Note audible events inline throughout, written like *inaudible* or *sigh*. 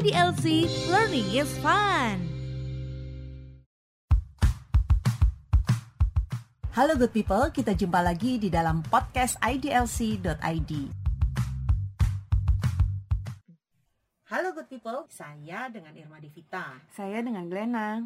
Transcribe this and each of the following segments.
IDLC Learning is Fun. Halo good people, kita jumpa lagi di dalam podcast idlc.id. Halo good people, saya dengan Irma Devita. Saya dengan Glena.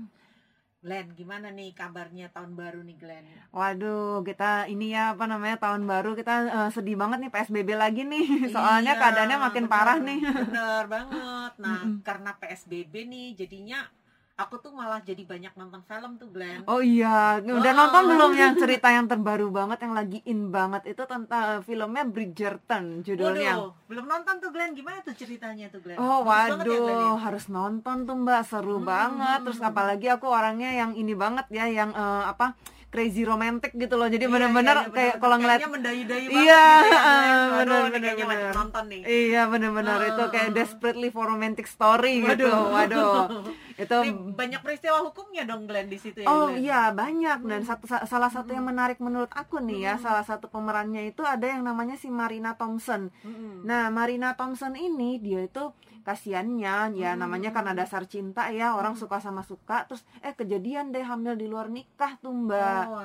Glenn, gimana nih kabarnya tahun baru nih Glenn? Waduh, kita ini ya apa namanya tahun baru kita uh, sedih banget nih PSBB lagi nih. *laughs* Soalnya Iya, keadaannya makin bener, parah nih. Bener banget. Nah, karena PSBB nih, jadinya aku tuh malah jadi banyak nonton film tuh Glenn. Oh iya, udah Oh. nonton belum yang cerita yang terbaru banget yang lagi in banget itu tentang filmnya Bridgerton judulnya. Waduh, belum nonton tuh Glenn. Gimana tuh ceritanya tuh Glenn? Oh Bagus banget ya, Glenn, waduh, ya? harus nonton tuh Mbak, seru Hmm, banget. hmm, Terus hmm. apalagi aku orangnya yang ini banget ya, yang eh, apa crazy romantic gitu loh. Jadi Iya, bener-bener iya, iya, kayak bener-bener. kalau ngeliat mendayu-dayu Iya, banget gitu ya, Glenn. ah, Waduh, bener, ini bener, kayaknya wajib bener. nonton nih. Iya bener-bener Ah, itu kayak ah, ah. desperately for romantic story gitu. Waduh. Waduh. *laughs* Itu Ini banyak peristiwa hukumnya dong Glenn di situ ya. Oh Glenn? iya banyak dan satu sa- salah satu yang menarik menurut aku nih ya salah satu pemerannya itu ada yang namanya si Marina Thompson. Mm-mm. Nah Marina Thompson ini dia itu kasiannya ya namanya karena dasar cinta ya orang suka sama suka terus eh kejadian deh hamil di luar nikah tuh mbak. Oh.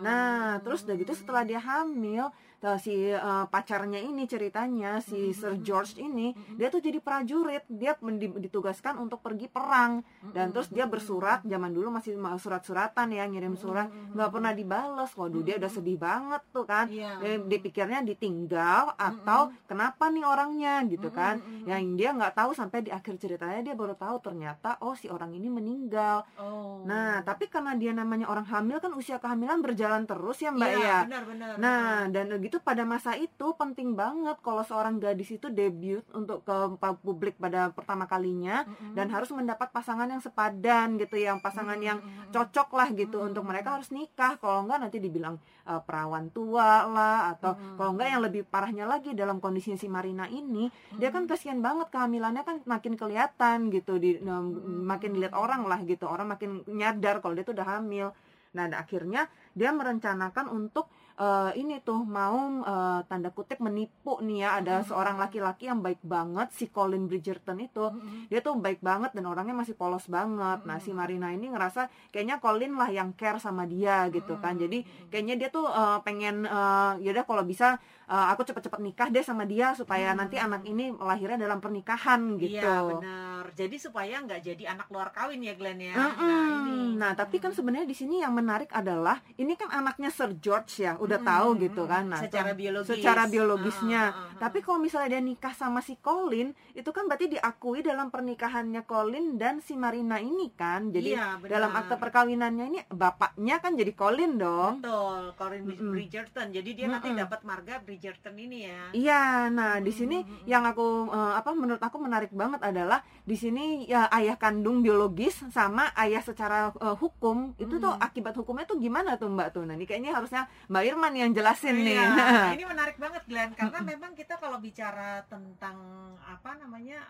Nah, terus udah gitu setelah dia hamil, si eh, pacarnya ini ceritanya si Sir George ini, dia tuh jadi prajurit, dia ditugaskan untuk pergi perang dan terus dia bersurat zaman dulu masih ma- surat-suratan ya ngirim surat nggak pernah dibales. Waduh, dia udah sedih banget tuh kan. Iya. Dia dipikirnya ditinggal atau kenapa nih orangnya gitu kan. Yang dia nggak tahu sampai di akhir ceritanya dia baru tahu ternyata oh si orang ini meninggal. Oh. Nah, tapi karena dia namanya orang hamil kan usia kehamilan berjalan terus ya Mbak Iya, ya. benar-benar. Nah, dan gitu pada masa itu penting banget kalau seorang gadis itu debut untuk ke publik pada pertama kalinya dan harus mendapat pasangan yang sepadan gitu, yang pasangan yang cocok lah gitu untuk mereka harus nikah. Kalau enggak nanti dibilang eh, perawan tua lah atau kalau enggak yang lebih parahnya lagi dalam kondisinya si Marina ini, dia kan kasihan banget kehamilannya kan makin kelihatan gitu di em, makin dilihat orang lah gitu. Orang makin nyadar kalau dia tuh udah hamil. Nah, akhirnya dia merencanakan untuk eh, ini tuh mau eh, tanda kutip menipu nih ya ada seorang laki-laki yang baik banget si Colin Bridgerton itu. Dia tuh baik banget dan orangnya masih polos banget. Nah si Marina ini ngerasa kayaknya Colin lah yang care sama dia gitu kan. Jadi kayaknya dia tuh eh, pengen eh, yaudah kalau bisa eh, aku cepet-cepet nikah deh sama dia supaya nanti anak ini lahirnya dalam pernikahan gitu. Iya, benar. Jadi supaya nggak jadi anak luar kawin ya Glenn ya. Mm-mm. Nah, ini. Nah, tapi kan sebenarnya di sini yang menarik adalah ini kan anaknya Sir George ya, udah tahu gitu kan. Nah, Secara tuh- biologis. Secara biologisnya. Ah, ah, ah, ah. Tapi kalau misalnya dia nikah sama si Colin, itu kan berarti diakui dalam pernikahannya Colin dan si Marina ini kan. Jadi Iya, benar. dalam akte perkawinannya ini bapaknya kan jadi Colin dong. Betul, Corin Mm-mm. Bridgerton. Jadi dia nanti Mm-mm. dapat marga Bridgerton ini ya. Iya, nah di sini yang aku eh, apa menurut aku menarik banget adalah di sini ya ayah kandung biologis sama ayah secara eh, hukum itu tuh akibat hukumnya tuh gimana tuh Mbak tuh? Nah, ini kayaknya harusnya Mbak Irman yang jelasin nih. Iya, nah, *laughs* ini menarik banget Glenn karena memang kita kalau bicara tentang apa namanya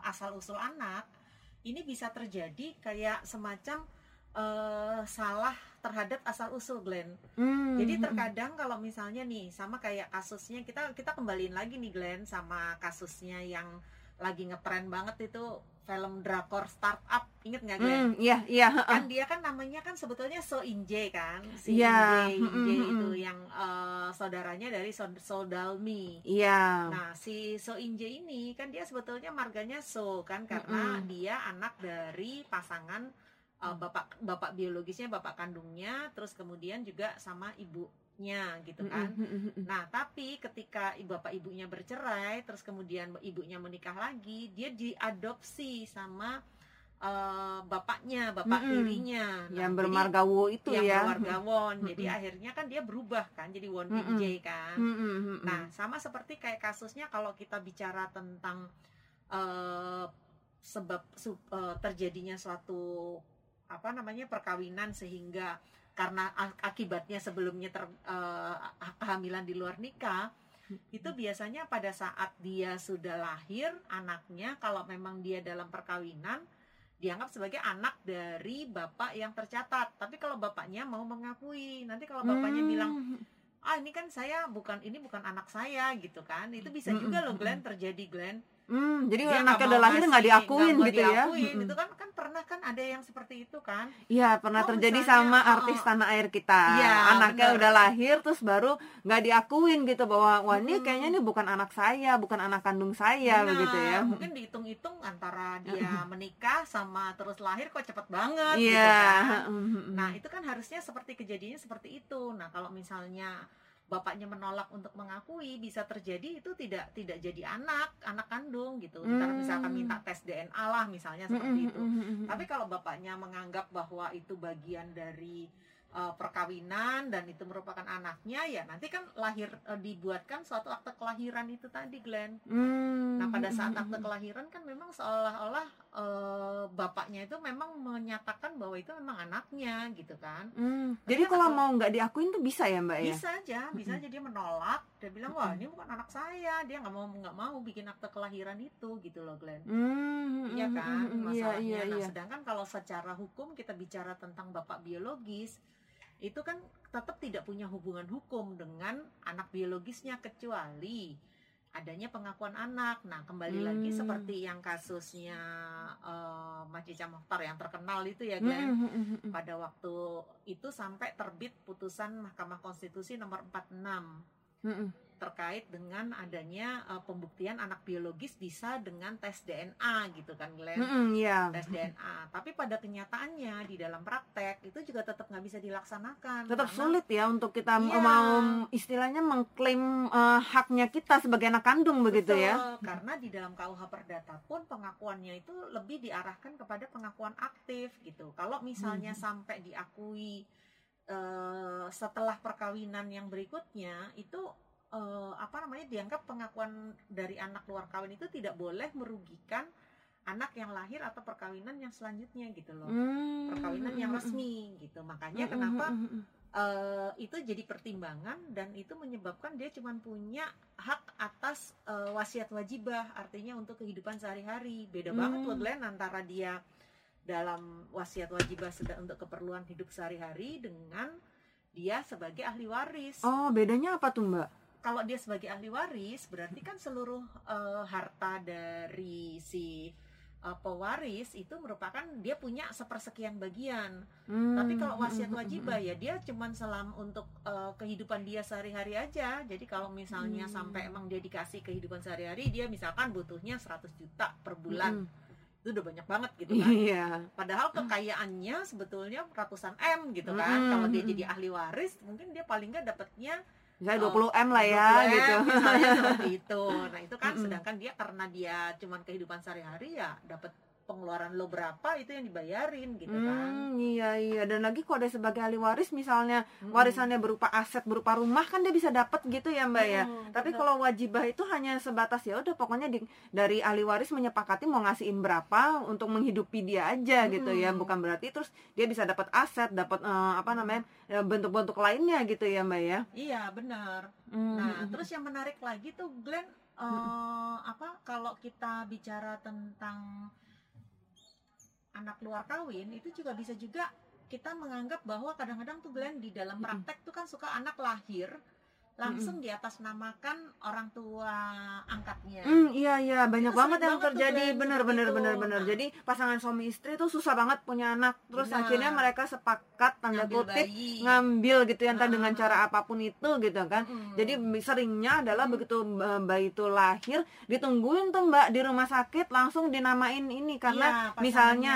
asal usul anak ini bisa terjadi kayak semacam eh, salah terhadap asal usul Glenn. Hmm, Jadi terkadang kalau misalnya nih sama kayak kasusnya kita kita kembaliin lagi nih Glenn sama kasusnya yang lagi ngetren banget itu film drakor startup inget nggak Glenn? Hmm, iya, iya, kan dia kan namanya kan sebetulnya So Inje kan si Iya, Inje, mm-mm, Inje mm-mm. itu yang eh, saudaranya dari So, Soldalmi Iya. nah si So Inje ini kan dia sebetulnya marganya So kan karena Mm-mm. dia anak dari pasangan eh, bapak bapak biologisnya bapak kandungnya terus kemudian juga sama ibunya gitu kan. Nah, tapi ketika ibu bapak ibunya bercerai, terus kemudian ibunya menikah lagi, dia diadopsi sama eh, bapaknya, bapak Mm-mm. tirinya. Nah, yang jadi- bermargawo itu yang ya. berwarga Won. Jadi Mm-mm. akhirnya kan dia berubah kan, jadi Won. Bin kan. Mm-mm, mm-mm. Nah, sama seperti kayak kasusnya kalau kita bicara tentang eh, sebab su- eh, terjadinya suatu apa namanya perkawinan sehingga karena ak- akibatnya sebelumnya ter, eh, kehamilan di luar nikah itu biasanya pada saat dia sudah lahir anaknya kalau memang dia dalam perkawinan dianggap sebagai anak dari bapak yang tercatat. Tapi kalau bapaknya mau mengakui. Nanti kalau bapaknya Hmm. bilang ah ini kan saya bukan ini bukan anak saya gitu kan. Itu bisa juga loh Glenn terjadi Glenn Hmm, jadi Dia anaknya udah lahir nggak diakuin mau gitu ya? diakuin. Mm-mm. Itu kan kan pernah kan ada yang seperti itu kan? Iya pernah Oh, terjadi misalnya, sama oh, artis oh. tanah air kita. Iya, Anaknya bener. udah lahir terus baru nggak diakuin gitu bahwa wah ini Mm-mm. kayaknya ini bukan anak saya, bukan anak kandung saya Benar, begitu ya. Mungkin dihitung-hitung antara dia menikah sama terus lahir kok cepet banget gitu Iya. kan. Mm-mm. Nah, itu kan harusnya seperti kejadiannya seperti itu. Nah, kalau misalnya bapaknya menolak untuk mengakui bisa terjadi itu tidak tidak jadi anak, anak kandung gitu. Ntar Hmm. misalkan minta tes DNA lah misalnya Mm-mm, seperti itu. mm-mm, mm-mm. Tapi kalau bapaknya menganggap bahwa itu bagian dari uh, perkawinan dan itu merupakan anaknya, ya nanti kan lahir uh, dibuatkan suatu akte kelahiran itu tadi, Glenn. Hmm. Nah, pada saat akte *laughs* kelahiran kan memang seolah-olah uh, bapaknya itu memang menyatakan bahwa itu memang anaknya gitu kan. Hmm, Jadi kan kalau mau nggak diakuin tuh bisa ya mbak ya? Bisa aja, bisa aja dia menolak, dia bilang wah ini bukan anak saya, dia nggak mau nggak mau bikin akte kelahiran itu gitu loh, Glenn. Hmm, Iya kan Iya masalahnya. iya nah, iya. sedangkan kalau secara hukum kita bicara tentang bapak biologis, itu kan tetap tidak punya hubungan hukum dengan anak biologisnya kecuali adanya pengakuan anak. Nah, kembali lagi Hmm. seperti yang kasusnya eh, Mas Cica Mokhtar yang terkenal itu ya, Hmm, Glenn. hmm, hmm. Pada waktu itu sampai terbit putusan Mahkamah Konstitusi nomor 46 Hmm, hmm. Terkait dengan adanya eh, pembuktian anak biologis bisa dengan tes DNA gitu kan Glenn Hmm, hmm, Iya. tes DNA tapi pada kenyataannya di dalam praktek itu juga tetap nggak bisa dilaksanakan Tetap karena- sulit ya untuk kita Iya. mau istilahnya mengklaim eh, haknya kita sebagai anak kandung begitu ya? Betul, karena di dalam KUH Perdata pun pengakuannya itu lebih diarahkan kepada pengakuan aktif gitu kalau misalnya Hmm. sampai diakui eh, setelah perkawinan yang berikutnya itu eh, apa namanya dianggap pengakuan dari anak luar kawin itu tidak boleh merugikan anak yang lahir atau perkawinan yang selanjutnya gitu loh. Hmm, perkawinan yang hmm, resmi gitu. Makanya hmm, kenapa hmm, hmm, hmm. eh, itu jadi pertimbangan dan itu menyebabkan dia cuma punya hak atas eh, wasiat wajibah. Artinya untuk kehidupan sehari-hari. Beda Hmm. banget loh Glenn antara dia dalam wasiat wajibah sudah untuk keperluan hidup sehari-hari dengan dia sebagai ahli waris. Oh bedanya apa tuh mbak? Kalau dia sebagai ahli waris berarti kan seluruh eh, harta dari si eh, pewaris itu merupakan dia punya sepersekian bagian Hmm, tapi kalau wasiat hmm, wajibah ya dia cuman selam untuk eh, kehidupan dia sehari-hari aja. Jadi kalau misalnya Hmm. sampai emang dia dikasih kehidupan sehari-hari, dia misalkan butuhnya 100 juta per bulan. Hmm, Itu udah banyak banget gitu kan. Iya. Padahal kekayaannya sebetulnya ratusan M gitu kan. Hmm, Kalau dia jadi ahli waris, mungkin dia paling nggak dapatnya Misalnya Oh, 20 M lah ya 20 M, gitu. *laughs* Misalnya seperti itu. Nah, itu kan Mm-mm. sedangkan dia karena dia cuman kehidupan sehari-hari ya dapat pengeluaran lo berapa itu yang dibayarin gitu kan. Hmm, iya iya dan lagi kalau dia sebagai ahli waris misalnya Mm-mm. warisannya berupa aset berupa rumah kan dia bisa dapat gitu ya mbak ya. Mm, Tapi bener. kalau wajibah itu hanya sebatas ya udah pokoknya di, dari ahli waris menyepakati mau ngasihin berapa untuk menghidupi dia aja gitu ya. Mm. Bukan berarti terus dia bisa dapat aset, dapat eh, apa namanya eh, bentuk-bentuk lainnya gitu ya mbak ya. Iya benar. Hmm. Nah terus yang menarik lagi tuh Glenn eh, apa kalau kita bicara tentang anak luar kawin itu juga bisa juga kita menganggap bahwa kadang-kadang tuh Glenn di dalam praktek tuh kan suka anak lahir langsung di atas namakan orang tua angkatnya. Hmm, iya iya banyak Itu banget yang banget terjadi bener bener itu. bener bener. Nah. Jadi pasangan suami istri tuh susah banget punya anak. Terus Benar. akhirnya mereka sepakat tanda Ngambil kutip bayi. ngambil gitu ya entah Ah. dengan cara apa pun itu gitu kan. Mm. Jadi seringnya adalah Hmm. begitu eh, bayi itu lahir ditungguin tuh Mbak di rumah sakit langsung dinamain ini karena Iya, misalnya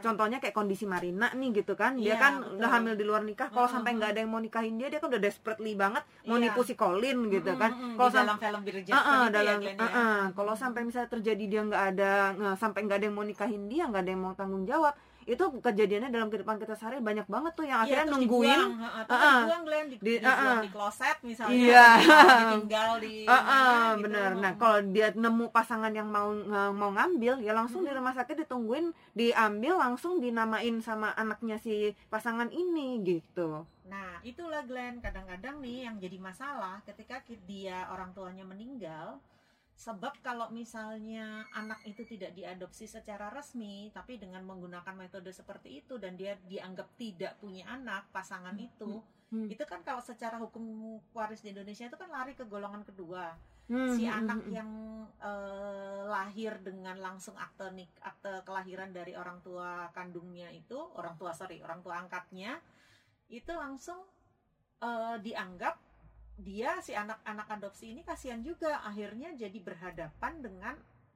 contohnya kayak kondisi Marina nih gitu kan dia Iya, kan betul. udah hamil di luar nikah kalau Heeh, sampai nggak ada yang mau nikahin dia dia kan udah desperately banget mau Iya. nipu si Colin gitu Mm, kan kalau dalam film Bridgerton Heeh, itu dalam ya, ya. heeh, kalau sampai misalnya terjadi dia nggak ada sampai nggak ada yang mau nikahin dia nggak ada yang mau tanggung jawab itu kejadiannya dalam kehidupan kita sehari banyak banget tuh yang Iya, akhirnya terus nungguin dibuang, terus Heeh. dibuang Glenn di, Di- dibuang heeh. di kloset misalnya Iya. ditinggal di *laughs* Heeh, mana gitu. bener. Nah, kalau dia nemu pasangan yang mau mau ngambil, ya langsung di Hmm. rumah sakit ditungguin, diambil langsung dinamain sama anaknya si pasangan ini gitu. Nah, itulah Glenn kadang-kadang nih yang jadi masalah ketika dia orang tuanya meninggal sebab kalau misalnya anak itu tidak diadopsi secara resmi tapi dengan menggunakan metode seperti itu dan dia dianggap tidak punya anak pasangan Hmm. itu Hmm. itu kan kalau secara hukum waris di Indonesia itu kan lari ke golongan kedua Hmm, si hmm, anak hmm, hmm. yang eh, lahir dengan langsung akte nik akte kelahiran dari orang tua kandungnya itu orang tua sorry orang tua angkatnya itu langsung eh, dianggap dia si anak-anak adopsi ini kasihan juga. Akhirnya jadi berhadapan dengan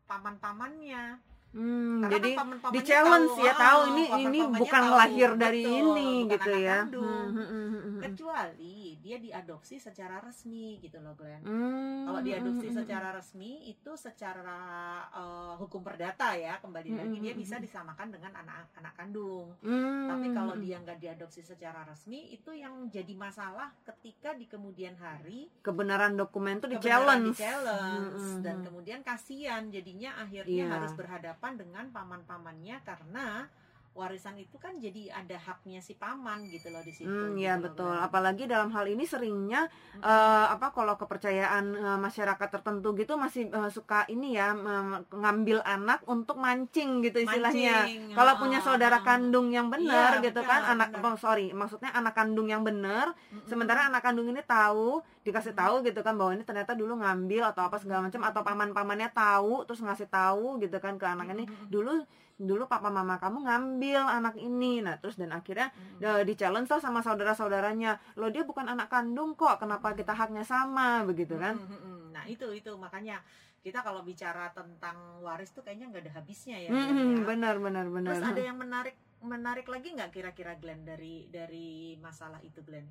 paman-pamannya Hmm, Karena jadi kan di challenge tahu, ya ah, tahu ini ini paman-pamannya bukan tahu, lahir dari betul, ini bukan gitu anak ya. kandung. Hmm, hmm, hmm, hmm, hmm. kecuali dia diadopsi secara resmi gitu loh Glenn Hmm, Kalau diadopsi hmm, hmm, secara resmi itu secara eh, hukum perdata ya kembali Mm, lagi dia bisa disamakan dengan anak anak kandung. hmm, Tapi kalau hmm. dia nggak diadopsi secara resmi itu yang jadi masalah ketika di kemudian hari kebenaran dokumen itu di challenge, di-challenge. Hmm, hmm, dan hmm. kemudian kasihan jadinya akhirnya Iya. harus berhadapan dengan paman-pamannya karena warisan itu kan jadi ada haknya si paman gitu loh di situ. Hmm, gitu ya loh, betul. Glenn. Apalagi dalam hal ini seringnya Mm-mm. eh, apa kalau kepercayaan eh, masyarakat tertentu gitu masih eh, suka ini ya mem- ngambil anak untuk mancing gitu istilahnya. Mancing, Kalau punya ah, saudara ah. kandung yang benar Iya, gitu benar, kan anak benar. oh, sorry maksudnya anak kandung yang benar Mm-mm. sementara anak kandung ini tahu dikasih Mm. tahu gitu kan bahwa ini ternyata dulu ngambil atau apa segala macam atau paman-pamannya tahu terus ngasih tahu gitu kan ke anak ini Mm-mm. dulu dulu papa mama kamu ngambil anak ini nah terus dan akhirnya Mm-mm. di challenge lah sama saudara-saudaranya lo dia bukan anak kandung kok kenapa kita haknya sama begitu kan Mm, mm, mm. Nah itu itu makanya kita kalau bicara tentang waris tuh kayaknya nggak ada habisnya ya. Mm-mm, ya. benar benar benar Terus ada yang menarik menarik lagi nggak kira-kira Glenn dari dari masalah itu Glenn?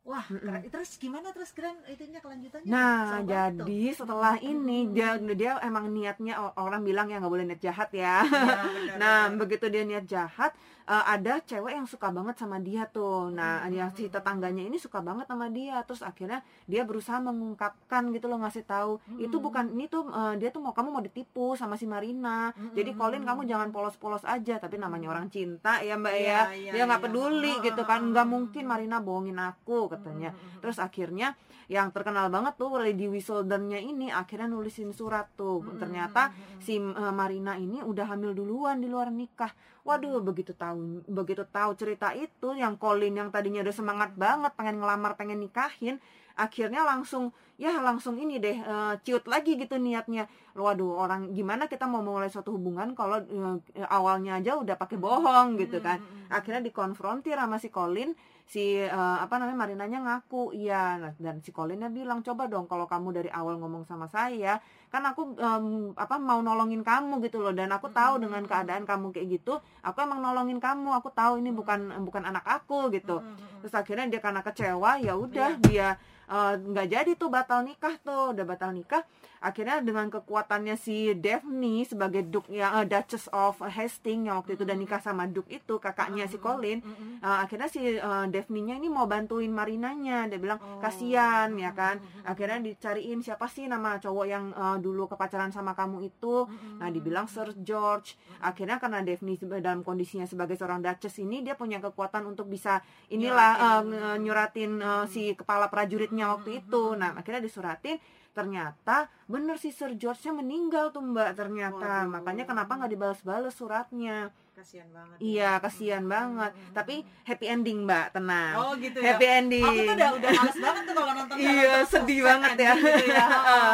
Wah, keren. terus gimana terus Glenn itunya kelanjutannya? Nah, jadi setelah ini Hmm. dia dia emang niatnya orang bilang ya nggak boleh niat jahat ya. Ya, benar, *laughs* Nah, benar. begitu dia niat jahat, eh, ada cewek yang suka banget sama dia tuh. Nah, Hmm, yang hmm, si hmm. tetangganya ini suka banget sama dia. Terus akhirnya dia berusaha mengungkapkan gitu loh ngasih tahu, itu Hmm. bukan ini tuh eh, dia tuh mau kamu mau ditipu sama si Marina. Hmm, Jadi hmm, Colin hmm. kamu jangan polos-polos aja, tapi namanya orang cinta ya Mbak Iya, ya. iya, Dia nggak iya. peduli Oh, gitu kan. Nggak mungkin. Marina bohongin aku katanya. Mm, mm, mm, Terus akhirnya yang terkenal banget tuh Lady Whistledown-nya ini akhirnya nulisin surat tuh. mm, mm, Ternyata si uh, Marina ini udah hamil duluan di luar nikah. Waduh, begitu tahu begitu tahu cerita itu yang Colin yang tadinya udah semangat banget pengen ngelamar, pengen nikahin, akhirnya langsung ya langsung ini deh uh, ciut lagi gitu niatnya. Waduh, orang gimana kita mau mulai suatu hubungan kalau uh, awalnya aja udah pakai bohong gitu Mm, kan. mm, mm, mm. Akhirnya dikonfrontir sama si Colin si eh, apa namanya Marinanya ngaku. Iya Nah, dan si Colinnya bilang coba dong kalau kamu dari awal ngomong sama saya kan aku em, apa mau nolongin kamu gitu loh. Dan aku tahu Mm, dengan keadaan kamu kayak gitu aku emang nolongin kamu. Aku tahu ini bukan bukan anak aku gitu. Mm, mm, mm. terus akhirnya dia karena kecewa ya udah Iya. dia eh, nggak jadi tuh batal nikah tuh. Udah batal nikah akhirnya dengan kekuatannya si Daphne sebagai Duke yang eh, Duchess of Hastings yang waktu itu udah nikah sama Duke itu kakaknya si Colin Mm. Uh, akhirnya si uh, Daphne-nya ini mau bantuin Marinanya. Dia bilang Oh. kasihan ya kan. Akhirnya dicariin siapa sih nama cowok yang uh, dulu kepacaran sama kamu itu. Nah dibilang Sir. George. Akhirnya karena Daphne dalam kondisinya sebagai seorang duchess ini dia punya kekuatan untuk bisa inilah uh, Nyuratin. nge- nyuratin uh, si kepala prajuritnya waktu itu. Nah akhirnya disuratin ternyata bener si Sir George-nya meninggal tuh mbak ternyata Waduh. makanya kenapa nggak dibalas-balas suratnya Kasihan banget. Iya, ya. kasihan Mm, banget. mm, mm, Tapi happy ending, Mbak. Tenang. Oh gitu ya. happy ending. Aku tuh udah udah males banget tuh kalau nonton Iya, sedih banget ya. gitu ya. *laughs* Oh?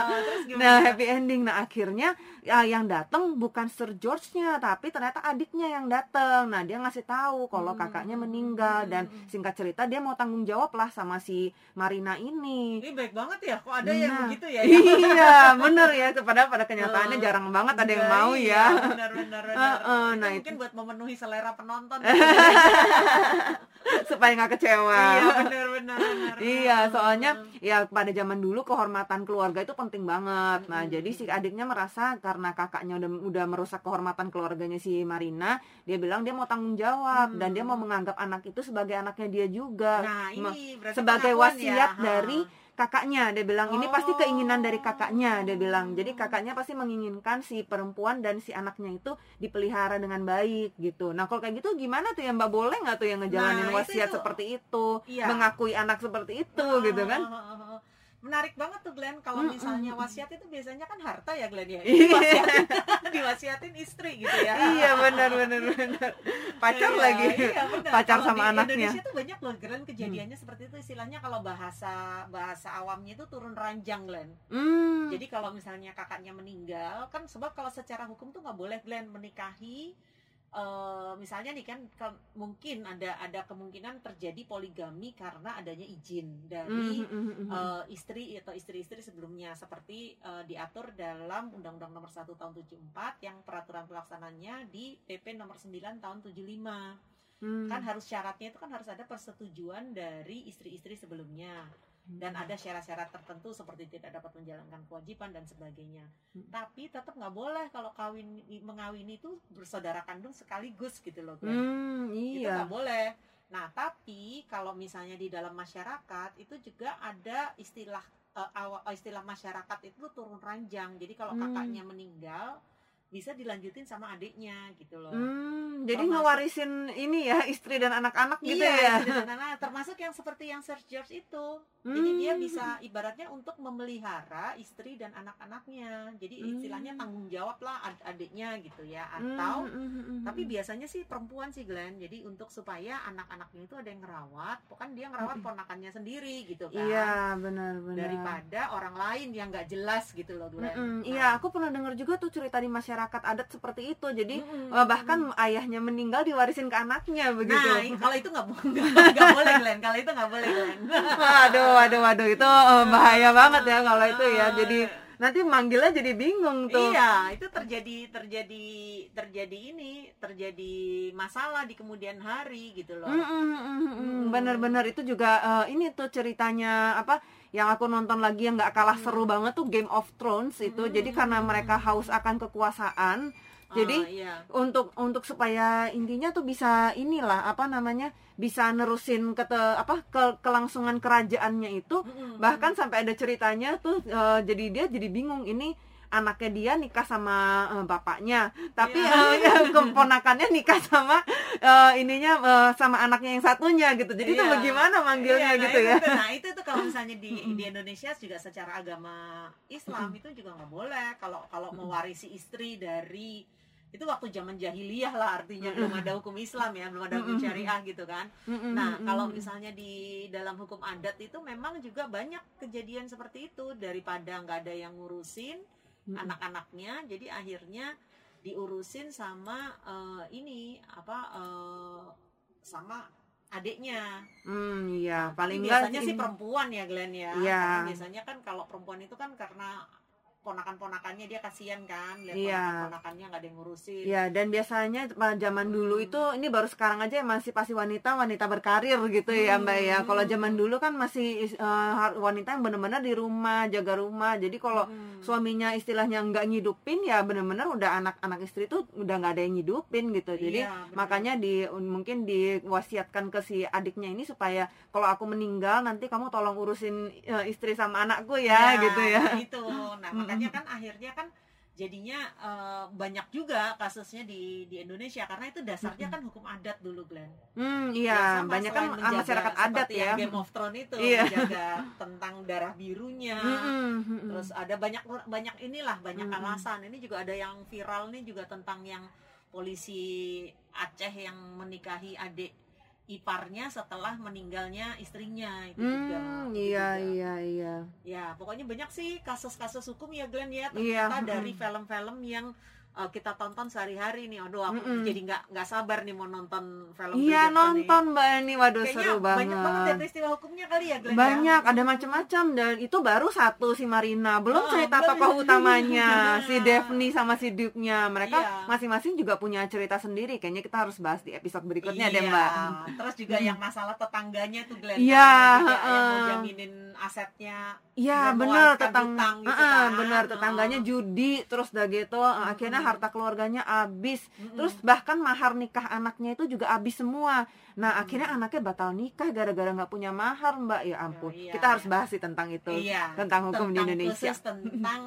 Nah, happy ending. Nah, akhirnya ya, yang datang bukan Sir George-nya, tapi ternyata adiknya yang datang. Nah, dia ngasih tahu kalau Hmm, kakaknya meninggal hmm, dan singkat cerita dia mau tanggung jawab lah sama si Marina ini. Ini baik banget ya. Kok ada yang Nah, begitu ya? *laughs* iya, bener ya. Padahal pada kenyataannya Oh, jarang banget ada yang Iya, mau iya, ya. Benar benar benar. Heeh, Itu nah, mungkin buat memenuhi selera penonton. *laughs* *laughs* Supaya nggak kecewa. iya benar benar. Iya, soalnya ya pada zaman dulu kehormatan keluarga itu penting banget. Nah, Mm-mm. jadi si adiknya merasa karena kakaknya udah udah merusak kehormatan keluarganya si Marina, dia bilang dia mau tanggung jawab Hmm. dan dia mau menganggap anak itu sebagai anaknya dia juga. Nah, ini berarti sebagai wasiat ya. dari kakaknya dia bilang ini pasti Oh. keinginan dari kakaknya dia bilang jadi kakaknya pasti menginginkan si perempuan dan si anaknya itu dipelihara dengan baik gitu nah kalau kayak gitu gimana tuh ya mbak boleh nggak tuh yang ngejalanin Nah, wasiat itu. seperti itu Iya. mengakui anak seperti itu Oh, gitu kan oh, oh, oh, oh. Menarik banget tuh Glenn kalau Mm-mm. misalnya wasiat itu biasanya kan harta ya Glenn ya. *laughs* Wasiat *laughs* diwasiatin istri gitu ya iya benar benar benar pacar Iya, lagi iya, benar. pacar Kalau sama di anaknya Indonesia tuh banyak loh Glenn kejadiannya seperti itu istilahnya kalau bahasa bahasa awamnya itu turun ranjang Glenn hmm. jadi kalau misalnya kakaknya meninggal kan sebab kalau secara hukum tuh nggak boleh Glenn menikahi eh, misalnya nih kan kan mungkin ada ada kemungkinan terjadi poligami karena adanya izin dari Hmm, hmm, eh, istri atau istri-istri sebelumnya. Seperti eh, diatur dalam Undang-Undang Nomor 1 Tahun 74 yang peraturan pelaksananya di PP Nomor 9 Tahun 75 Hmm. kan harus syaratnya itu kan harus ada persetujuan dari istri-istri sebelumnya dan ada syarat-syarat tertentu seperti tidak dapat menjalankan kewajiban dan sebagainya. Hmm. Tapi tetap nggak boleh kalau kawin mengawini itu bersaudara kandung sekaligus gitu loh. Glenn. Hmm, Itu iya nggak boleh. Nah, tapi kalau misalnya di dalam masyarakat itu juga ada istilah awa- istilah masyarakat itu turun ranjang. Jadi kalau Hmm. kakaknya meninggal bisa dilanjutin sama adiknya gitu loh. Hmm, jadi Termasuk- ngewarisin ini ya istri dan anak-anak gitu iya, ya. istri dan anak. termasuk yang seperti yang Sir George itu. Jadi dia Hmm. bisa ibaratnya untuk memelihara istri dan anak-anaknya. Jadi Hmm. istilahnya tanggung jawab lah ad- adiknya gitu ya. Hmm, Atau hmm, hmm, hmm, tapi hmm. biasanya sih perempuan sih Glenn. Jadi untuk supaya anak-anaknya itu ada yang ngerawat, bukan dia ngerawat ponakannya sendiri gitu kan. Iya, benar-benar. Daripada orang lain yang nggak jelas gitu loh Glenn. Nah, Iya, aku pernah dengar juga tuh cerita di masyarakat adat seperti itu. Jadi eh, bahkan mm-mm. ayahnya meninggal diwarisin ke anaknya begitu. Nah, kalau itu nggak bo- *laughs* nggak nggak boleh Glenn. Kalau itu nggak boleh Glenn. waduh, waduh, waduh itu eh, bahaya banget ya kalau itu ya. Jadi nanti manggilnya jadi bingung tuh. Iya, itu terjadi terjadi terjadi ini, terjadi masalah di kemudian hari gitu loh. Mm, mm, mm, mm, mm. Hmm. Bener-bener itu juga eh, ini tuh ceritanya apa yang aku nonton lagi yang nggak kalah seru banget tuh Game of Thrones itu. Hmm. Jadi karena mereka haus akan kekuasaan, jadi Ah, iya. untuk untuk supaya intinya tuh bisa inilah apa namanya bisa nerusin ke apa ke kelangsungan kerajaannya itu Mm-mm. bahkan sampai ada ceritanya tuh eh, jadi dia jadi bingung ini anaknya dia nikah sama eh, bapaknya. Tapi Iya. eh, keponakannya nikah sama eh, ininya eh, sama anaknya yang satunya gitu. Jadi itu Iya. bagaimana manggilnya Iya, nah gitu itu ya. Nah itu tuh kalau misalnya di *laughs* di Indonesia juga secara agama Islam itu juga nggak boleh. Kalau kalau mewarisi istri dari itu waktu zaman jahiliyah lah artinya belum ada hukum Islam ya belum ada hukum syariah gitu kan. Nah, kalau misalnya di dalam hukum adat itu memang juga banyak kejadian seperti itu. Daripada nggak ada yang ngurusin Mm-mm. anak-anaknya, jadi akhirnya diurusin sama eh, ini apa eh, sama adiknya. Hmm, iya paling enggak biasanya sih perempuan ya Glenn ya. Iya. Karena biasanya kan kalau perempuan itu kan karena ponakan-ponakannya dia kasihan kan, lihat Iya. ponakan-ponakannya nggak ada yang ngurusin. Ya, dan biasanya zaman dulu itu ini baru sekarang aja emansipasi wanita, wanita berkarir gitu ya, Mbak ya. Kalau zaman dulu kan masih har- wanita yang benar-benar di rumah, jaga rumah. Jadi kalau Hmm. Suaminya istilahnya nggak ngidupin ya benar-benar udah anak-anak istri itu udah nggak ada yang ngidupin gitu. Jadi Iya, makanya di mungkin diwasiatkan ke si adiknya ini supaya kalau aku meninggal nanti kamu tolong urusin eh, istri sama anakku ya, gitu ya. itu nah makanya kan akhirnya kan jadinya eh, banyak juga kasusnya di di Indonesia karena itu dasarnya kan hukum adat dulu Glenn Hmm, Ya, iya, sama banyak kan menjaga masyarakat adat ya. Game of Thrones itu Iya. menjaga tentang darah birunya Mm-mm, mm-mm. terus ada banyak banyak inilah banyak Mm-mm. alasan ini juga ada yang viral nih juga tentang yang polisi Aceh yang menikahi adik iparnya setelah meninggalnya istrinya itu juga Hmm, itu iya juga. iya iya. Ya, pokoknya banyak sih kasus-kasus hukum ya Glenn ya. Iya, Ternyata mm-mm. dari film-film yang uh, kita tonton sehari-hari nih. Aduh, aku Mm-mm. jadi nggak nggak sabar nih mau nonton film Iya nonton Mbak ini waduh nih. Kayaknya seru banget. banyak banget ya peristiwa hukumnya kali ya Glenn Banyak, ya. ada macam-macam dan itu baru satu si Marina. Belum Oh, cerita belum. tokoh utamanya si *laughs* Daphne sama si Duke-nya. Mereka Iya. masing-masing juga punya cerita sendiri. Kayaknya kita harus bahas di episode berikutnya iya. deh, Mbak. Terus juga yang masalah tetangganya tuh Glenn. Iya, juga yang mau jaminin asetnya. Iya benar tetang gitu Heeh, kan. benar tetangganya judi terus udah gitu akhirnya Mm-mm. Harta keluarganya habis Mm-mm. terus bahkan mahar nikah anaknya itu juga habis semua nah akhirnya anaknya batal nikah gara-gara nggak punya mahar mbak ya ampun iya, kita harus iya. bahas sih tentang itu Iya, tentang hukum di tentang Indonesia khusus tentang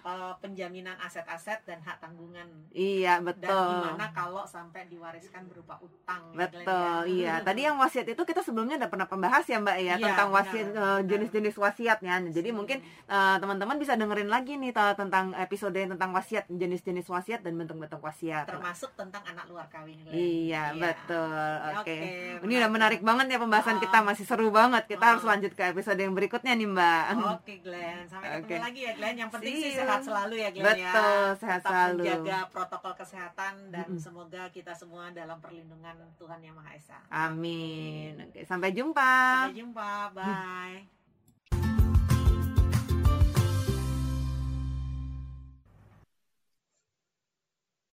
uh, penjaminan aset-aset dan hak tanggungan iya dan betul gimana kalau sampai diwariskan berupa utang ya, Betul, ya. iya. *laughs* Tadi yang wasiat itu kita sebelumnya udah pernah pembahas ya Mbak ya Iya, tentang wasiat eh, jenis-jenis wasiatnya. Jadi Hmm. mungkin eh, teman-teman bisa dengerin lagi nih ta- tentang episode tentang wasiat jenis-jenis wasiat dan bentuk-bentuk wasiat. termasuk tentang anak luar kawin Glenn. Iya, betul. Oke. Oke, Ini udah menarik banget ya pembahasan Oh. kita masih seru banget. Kita Oh. harus lanjut ke episode yang berikutnya nih, Mbak. Oke Glenn, sampai ketemu Oke. lagi ya Glenn. Yang penting See sih sehat selalu ya Glenn ya. Betul, sehat Tetap selalu. menjaga protokol kesehatan dan Mm-mm. semoga kita semua dalam perlindungan Tuhan Yang Maha Esa. Amin. Oke, sampai jumpa. Sampai jumpa, bye.